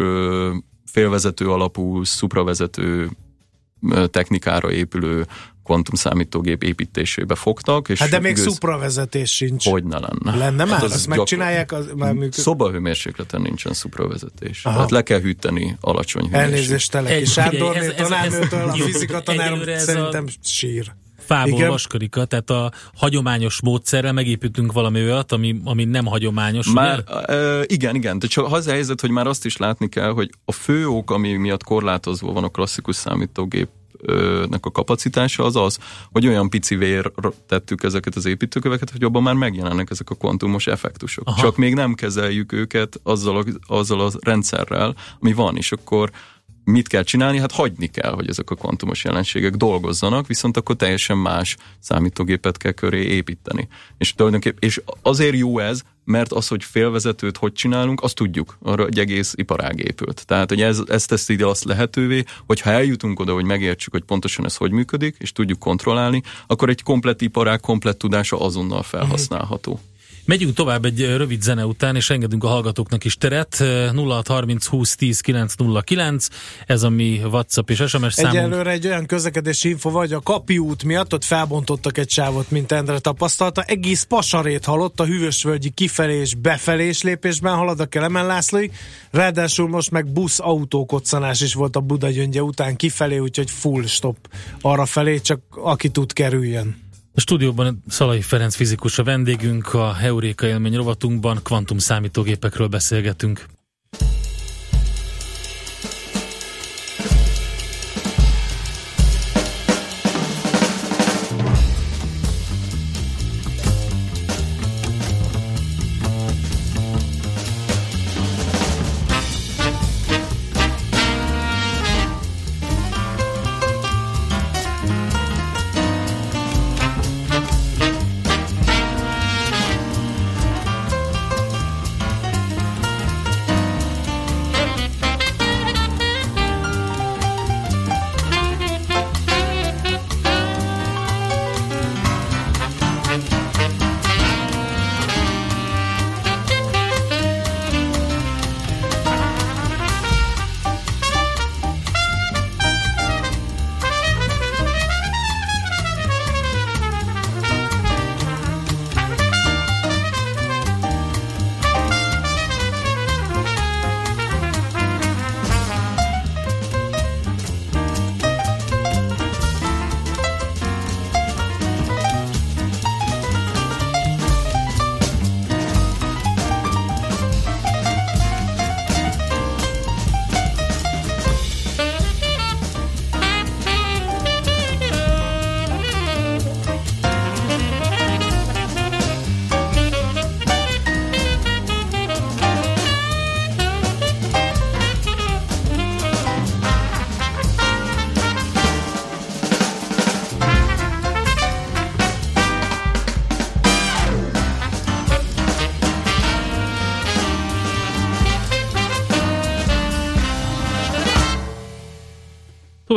félvezető alapú, szupravezető technikára épülő kvantumszámítógép építésébe fogtak. És Hát de még igaz- szupravezetés sincs. hogy ne lenne. Lenne már? Hát Azt gyakor- megcsinálják? Az, már működik? Szobahőmérsékleten nincsen szupravezetés. Aha. Tehát le kell hűteni alacsony hőmérséklet. Elnézést Teleki Egy- Sándorné ez- tanárnőtől, a fizika tanárom ez a- szerintem sír. Fából Igen. vaskarika, tehát a hagyományos módszerrel megépítünk valami olyat, ami, ami nem hagyományos. Már, ugye? ö, igen, igen, de csak az a helyzet, hogy már azt is látni kell, hogy a fő ok, ami miatt korlátozva van a klasszikus számítógép nek a kapacitása az az, hogy olyan pici vér tettük ezeket az építőköveket, hogy abban már megjelennek ezek a kvantumos effektusok. Aha. Csak még nem kezeljük őket azzal a, azzal a rendszerrel, ami van, és akkor mit kell csinálni? Hát hagyni kell, hogy ezek a kvantumos jelenségek dolgozzanak, viszont akkor teljesen más számítógépet kell köré építeni. És tulajdonképpen, és azért jó ez, mert az, hogy félvezetőt hogy csinálunk, azt tudjuk. Arra egy egész iparág épült. Tehát, hogy ez, ez teszi ide azt lehetővé, hogy ha eljutunk oda, hogy megértsük, hogy pontosan ez hogy működik, és tudjuk kontrollálni, akkor egy komplett iparág, komplett tudása azonnal felhasználható. Megyünk tovább egy rövid zene után, és engedünk a hallgatóknak is teret. Ö, 0630 20 10 909, ez a mi WhatsApp és SMS számunk. Egyelőre egy olyan közlekedési info vagy a Kapi út miatt, ott felbontottak egy sávot, mint Endre tapasztalta. Egész pasarét halott a Hűvösvölgyi kifelé és befelé és lépésben halad a Kelemen Lászlóig. Ráadásul most meg busz autókoccanás is volt a Buda gyöngye után kifelé, úgyhogy full stop arra felé, csak aki tud kerüljön. A stúdióban Szalai Ferenc fizikus a vendégünk, a Heuréka élmény rovatunkban kvantum számítógépekről beszélgetünk.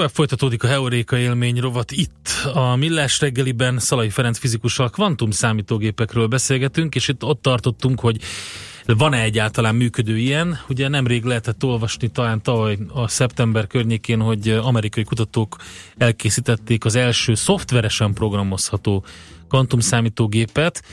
Tovább folytatódik a Heuréka élmény rovat itt a Millás reggeliben Szalai Ferenc fizikussal kvantum számítógépekről beszélgetünk, és itt ott tartottunk, hogy van-e egyáltalán működő ilyen? Ugye nemrég lehetett olvasni talán tavaly a szeptember környékén, hogy amerikai kutatók elkészítették az első szoftveresen programozható kvantum számítógépet.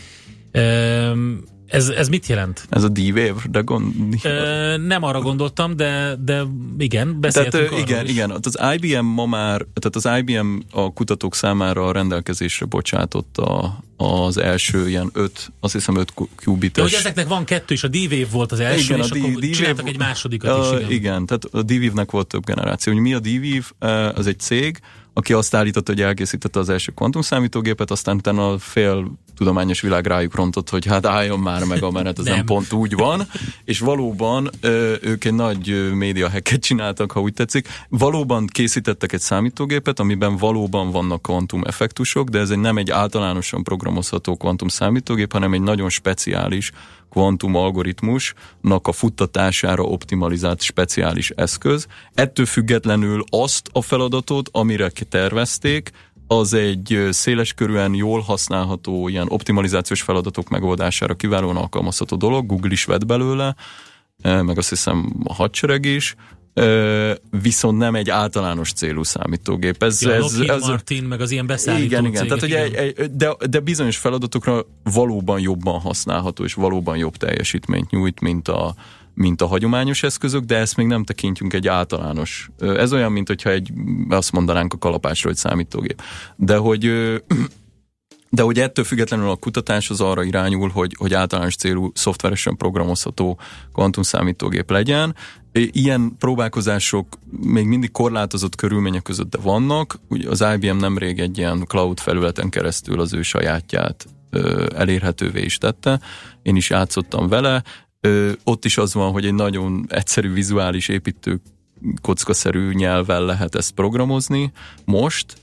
Ehm, Ez, ez mit jelent? Ez a D-Wave, de gond... Ö, nem arra gondoltam, de, de igen, Tehát beszéltünk arról igen, is. igen, az IBM ma már, tehát az IBM a kutatók számára a rendelkezésre bocsátotta az első ilyen öt, azt hiszem öt De kubites. hogy ezeknek van kettő, és a D-Wave volt az első, Igen, és a akkor D- D-Wave- csináltak egy másodikat is. Igen. igen, tehát a D-Wave-nek volt több generáció. Hogy mi a D-Wave? Az egy cég, aki azt állította, hogy elkészítette az első kvantumszámítógépet, aztán utána a fél tudományos világ rájuk rontott, hogy hát álljon már meg a menet, ez nem, Nem. pont úgy van, és valóban ők egy nagy média hacket csináltak, ha úgy tetszik. Valóban készítettek egy számítógépet, amiben valóban vannak kvantum effektusok, de ez egy, nem egy általánosan programozható kvantum számítógép, hanem egy nagyon speciális kvantum algoritmusnak a futtatására optimalizált speciális eszköz. Ettől függetlenül azt a feladatot, amire tervezték, az egy széleskörűen jól használható ilyen optimalizációs feladatok megoldására kiválóan alkalmazható dolog, Google is vett belőle, meg azt hiszem a hadsereg is, viszont nem egy általános célú számítógép. Ez, Ja, ez, ez, Martin, meg az ilyen beszállító igen, igen. cégek, Tehát, igen. egy, de, de bizonyos feladatokra valóban jobban használható, és valóban jobb teljesítményt nyújt, mint a, mint a hagyományos eszközök, de ezt még nem tekintjünk egy általános. Ez olyan, mint hogyha egy, azt mondanánk a kalapásról, hogy számítógép. De hogy de hogy ettől függetlenül a kutatás az arra irányul, hogy, hogy általános célú szoftveresen programozható kvantumszámítógép legyen. Ilyen próbálkozások még mindig korlátozott körülmények között de vannak. Ugye az IBM nemrég egy ilyen cloud felületen keresztül az ő sajátját ö, elérhetővé is tette. Én is játszottam vele. Ö, ott is az van, hogy egy nagyon egyszerű vizuális építő kockaszerű nyelvvel lehet ezt programozni most,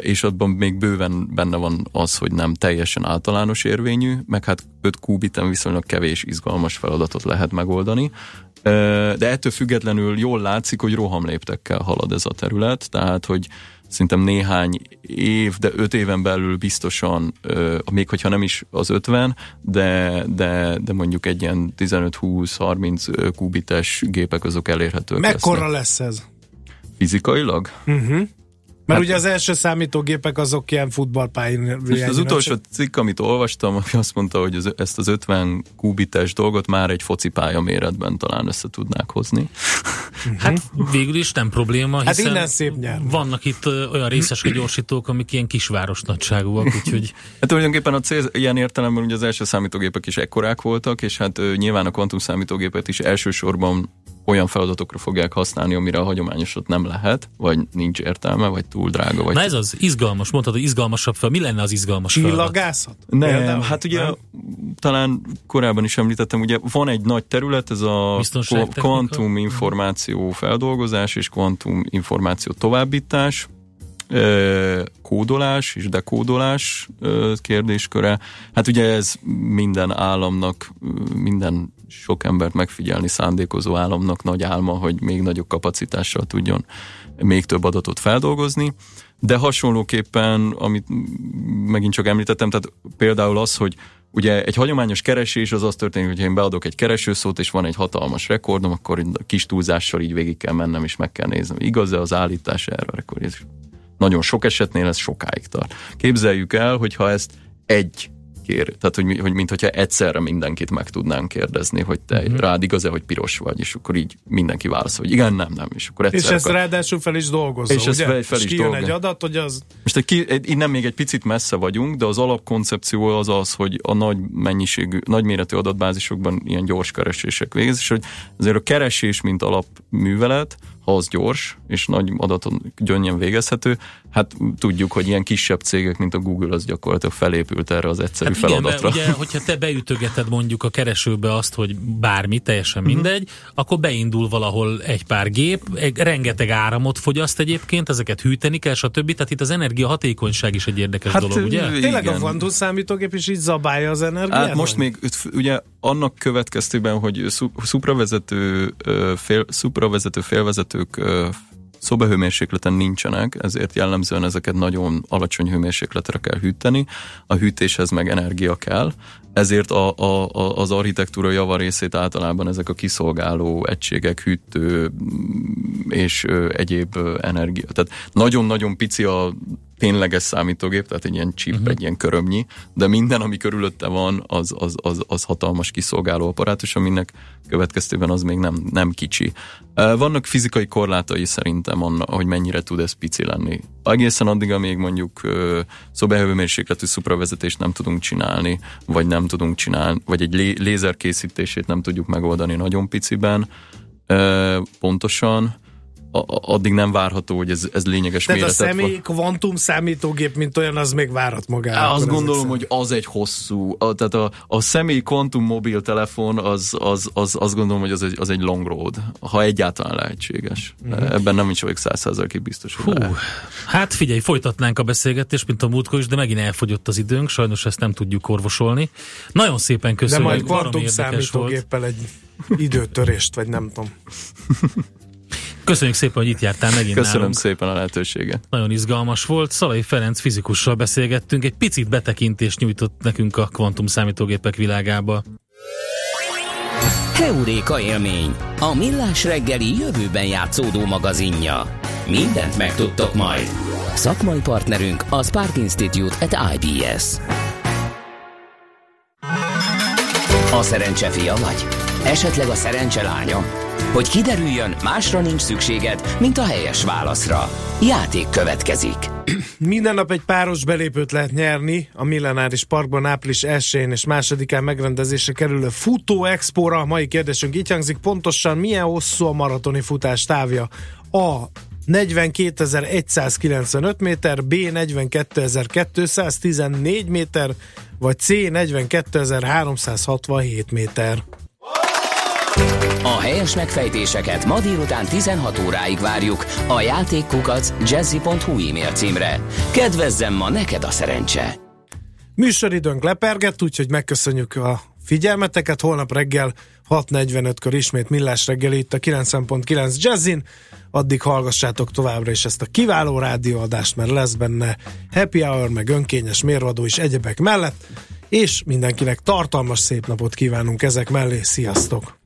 és abban még bőven benne van az, hogy nem teljesen általános érvényű, meg hát 5 kubiten viszonylag kevés izgalmas feladatot lehet megoldani. De ettől függetlenül jól látszik, hogy rohamléptekkel halad ez a terület, tehát hogy szerintem néhány év, de öt éven belül biztosan, még hogyha nem is az 50, de, de, de mondjuk egy ilyen 15-20-30 kubites gépek azok elérhetők Mekkora lesznek. lesz ez? Fizikailag? Uh-huh. Mert Hát- ugye az első számítógépek azok ilyen futballpályán. Most az utolsó cikk, amit olvastam, ami azt mondta, hogy az, ezt az 50 kubites dolgot már egy focipálya méretben talán össze tudnák hozni. Hát végül is nem probléma, Hát hiszen innen szép nyár. vannak itt olyan részeske gyorsítók, amik ilyen kisváros nagyságúak, úgyhogy Hát tulajdonképpen a cél ilyen értelemben ugye az első számítógépek is ekkorák voltak, és hát nyilván a kvantum számítógépet is elsősorban olyan feladatokra fogják használni, amire a hagyományosat nem lehet, vagy nincs értelme, vagy túl drága. Vagy Na ez az izgalmas, mondtad, hogy izgalmasabb fel. Mi lenne az izgalmas feladat? Csillagászat? Nem, Például? hát ugye Nem? talán korábban is említettem, ugye van egy nagy terület, ez a kvantum információ feldolgozás és kvantum információ továbbítás, kódolás és dekódolás kérdésköre. Hát ugye ez minden államnak, minden sok embert megfigyelni szándékozó államnak nagy álma, hogy még nagyobb kapacitással tudjon még több adatot feldolgozni. De hasonlóképpen, amit megint csak említettem, tehát például az, hogy Ugye egy hagyományos keresés az az történik, hogy én beadok egy keresőszót, és van egy hatalmas rekordom, akkor kis túlzással így végig kell mennem, és meg kell néznem. Igaz-e az állítás erre a rekord? Nagyon sok esetnél ez sokáig tart. Képzeljük el, hogyha ezt egy kér, tehát hogy, hogy mint hogyha egyszerre mindenkit meg tudnánk kérdezni, hogy te uh-huh. rád igaz-e, hogy piros vagy, és akkor így mindenki válaszol, hogy igen, nem, nem, és akkor És egyszer ezt ráadásul fel is dolgozza, És ezt ugye? fel- fel És is dolgozza. egy adat, hogy az... most egy, ki- egy, innen még egy picit messze vagyunk, de az alapkoncepció az az, hogy a nagy mennyiségű, nagyméretű adatbázisokban ilyen gyors keresések végez, és hogy azért a keresés, mint alapművelet, az gyors, és nagy adaton gyönnyen végezhető, hát tudjuk, hogy ilyen kisebb cégek, mint a Google, az gyakorlatilag felépült erre az egyszerű Hát igen, mert feladatra. ugye, hogyha te beütögeted mondjuk a keresőbe azt, hogy bármi, teljesen mindegy, akkor beindul valahol egy pár gép, egy, rengeteg áramot fogyaszt egyébként, ezeket hűteni kell, stb. Tehát itt az energiahatékonyság is egy érdekes Hát, dolog, ugye? ö, Tényleg a Igen. kvantum számítógép is így zabálja az energiát? Hát most még ugye annak következtében, hogy szu- szupravezető, fél, szupravezető félvezetők ö, szobahőmérsékleten nincsenek, ezért jellemzően ezeket nagyon alacsony hőmérsékletre kell hűteni, a hűtéshez meg energia kell, ezért a, a, a, az architektúra javarészét általában ezek a kiszolgáló egységek, hűtő mm, és egyéb energia. Tehát nagyon-nagyon pici a tényleges számítógép, tehát egy ilyen chip, uh-huh. egy ilyen körömnyi, de minden, ami körülötte van, az, az, az, az hatalmas kiszolgáló apparátus, aminek következtében az még nem, nem kicsi. Vannak fizikai korlátai szerintem, anna, hogy mennyire tud ez pici lenni. Egészen addig, amíg mondjuk szobahőmérsékletű szupravezetést nem tudunk csinálni, vagy nem tudunk csinálni, vagy egy lé- lézer készítését nem tudjuk megoldani nagyon piciben, pontosan, a- a- addig nem várható, hogy ez, ez lényeges Tehát a méretet személy kvantum számítógép, mint olyan, az még várat magára. Azt gondolom, hogy az egy hosszú, a, tehát a, a személy kvantum mobiltelefon, az, az, az, azt gondolom, hogy az egy, az egy long road, ha egyáltalán lehetséges. Mhm. Ebben nem is vagyok száz százalékig biztos, hogy Hú, hát figyelj, folytatnánk a beszélgetést, mint a múltkor is, de megint elfogyott az időnk, sajnos ezt nem tudjuk orvosolni. Nagyon szépen De köszönjük, majd kvantum érdekes volt. számítógéppel egy időtörést, vagy nem tudom. Köszönjük szépen, hogy itt jártál megint Köszönöm nálunk. szépen a lehetőséget. Nagyon izgalmas volt. Szalai Ferenc fizikussal beszélgettünk, egy picit betekintést nyújtott nekünk a kvantum számítógépek világába. Heuréka élmény, a millás reggeli jövőben játszódó magazinja. Mindent megtudtok majd. Szakmai partnerünk a Spark Institute at IBS. A szerencse fia vagy? Esetleg a szerencse lánya? Hogy kiderüljön, másra nincs szükséged, mint a helyes válaszra. Játék következik. Minden nap egy páros belépőt lehet nyerni a Millenáris Parkban április 1-én és 2-án megrendezésre kerülő Futó Expóra. Mai kérdésünk így hangzik, pontosan milyen hosszú a maratoni futás távja? A. 42.195 méter, B. 42.214 méter, vagy C. 42.367 méter. A helyes megfejtéseket ma délután 16 óráig várjuk a játékkukac jazzy.hu e-mail címre. Kedvezzem ma neked a szerencse! Műsoridőnk lepergett, úgyhogy megköszönjük a figyelmeteket. Holnap reggel 6.45-kor ismét Millás reggel itt a 90.9 Jazzin. Addig hallgassátok továbbra is ezt a kiváló rádióadást, mert lesz benne happy hour, meg önkényes mérvadó is egyebek mellett, és mindenkinek tartalmas szép napot kívánunk ezek mellé. Sziasztok!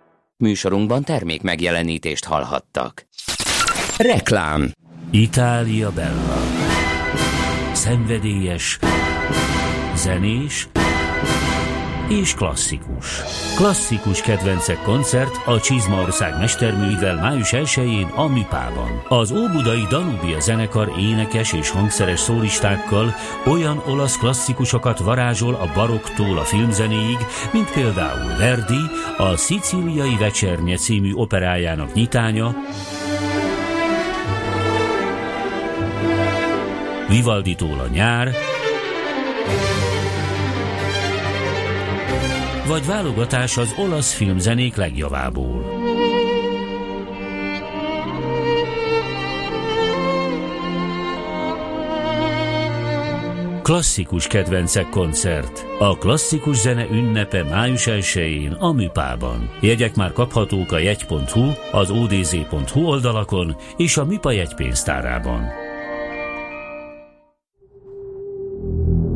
Műsorunkban termék megjelenítést hallhattak. Reklám Itália Bella. Szenvedélyes, zenés és klasszikus. Klasszikus kedvencek koncert a Csizmaország mesterművel május 1-én a Műpában. Az Óbudai Danubia zenekar énekes és hangszeres szólistákkal olyan olasz klasszikusokat varázsol a barokktól a filmzenéig, mint például Verdi, a Szicíliai Vecsernye című operájának nyitánya, Vivaldi-tól a nyár, vagy válogatás az olasz filmzenék legjavából. Klasszikus kedvencek koncert. A klasszikus zene ünnepe május 1-én a Műpában. Jegyek már kaphatók a jegy.hu, az odz.hu oldalakon és a Műpa jegypénztárában.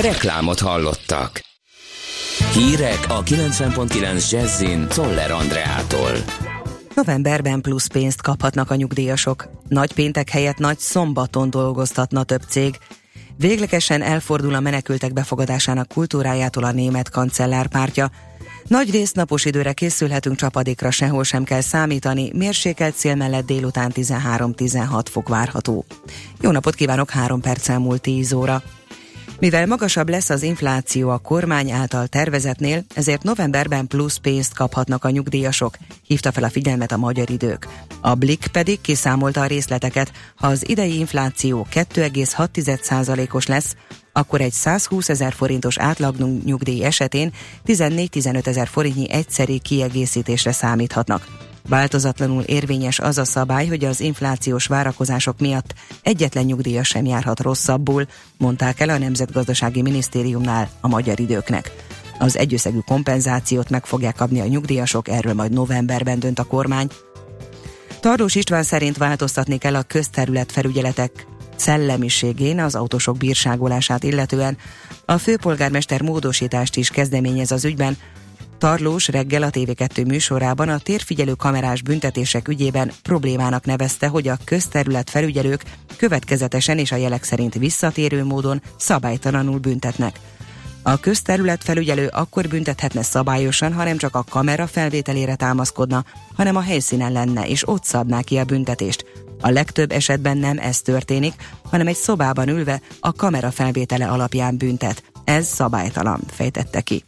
Reklámot hallottak. Hírek a 90.9 Jazzin Toller Andreától. Novemberben plusz pénzt kaphatnak a nyugdíjasok. Nagy péntek helyett nagy szombaton dolgoztatna több cég. Véglegesen elfordul a menekültek befogadásának kultúrájától a német kancellárpártja. Nagy résznapos időre készülhetünk csapadékra, sehol sem kell számítani, mérsékelt cél mellett délután 13-16 fok várható. Jó napot kívánok, 3 perccel múlt 10 óra. Mivel magasabb lesz az infláció a kormány által tervezetnél, ezért novemberben plusz pénzt kaphatnak a nyugdíjasok, hívta fel a figyelmet a magyar idők. A Blick pedig kiszámolta a részleteket, ha az idei infláció 2,6%-os lesz, akkor egy 120 ezer forintos átlag nyugdíj esetén 14-15 ezer forintnyi egyszeri kiegészítésre számíthatnak. Változatlanul érvényes az a szabály, hogy az inflációs várakozások miatt egyetlen nyugdíjas sem járhat rosszabbul, mondták el a Nemzetgazdasági Minisztériumnál a magyar időknek. Az egyösszegű kompenzációt meg fogják kapni a nyugdíjasok, erről majd novemberben dönt a kormány. Tardós István szerint változtatni kell a közterület felügyeletek szellemiségén az autósok bírságolását illetően. A főpolgármester módosítást is kezdeményez az ügyben, Tarlós reggel a TV2 műsorában a térfigyelő kamerás büntetések ügyében problémának nevezte, hogy a közterület felügyelők következetesen és a jelek szerint visszatérő módon szabálytalanul büntetnek. A közterület felügyelő akkor büntethetne szabályosan, ha nem csak a kamera felvételére támaszkodna, hanem a helyszínen lenne és ott szabná ki a büntetést. A legtöbb esetben nem ez történik, hanem egy szobában ülve a kamera felvétele alapján büntet. Ez szabálytalan, fejtette ki.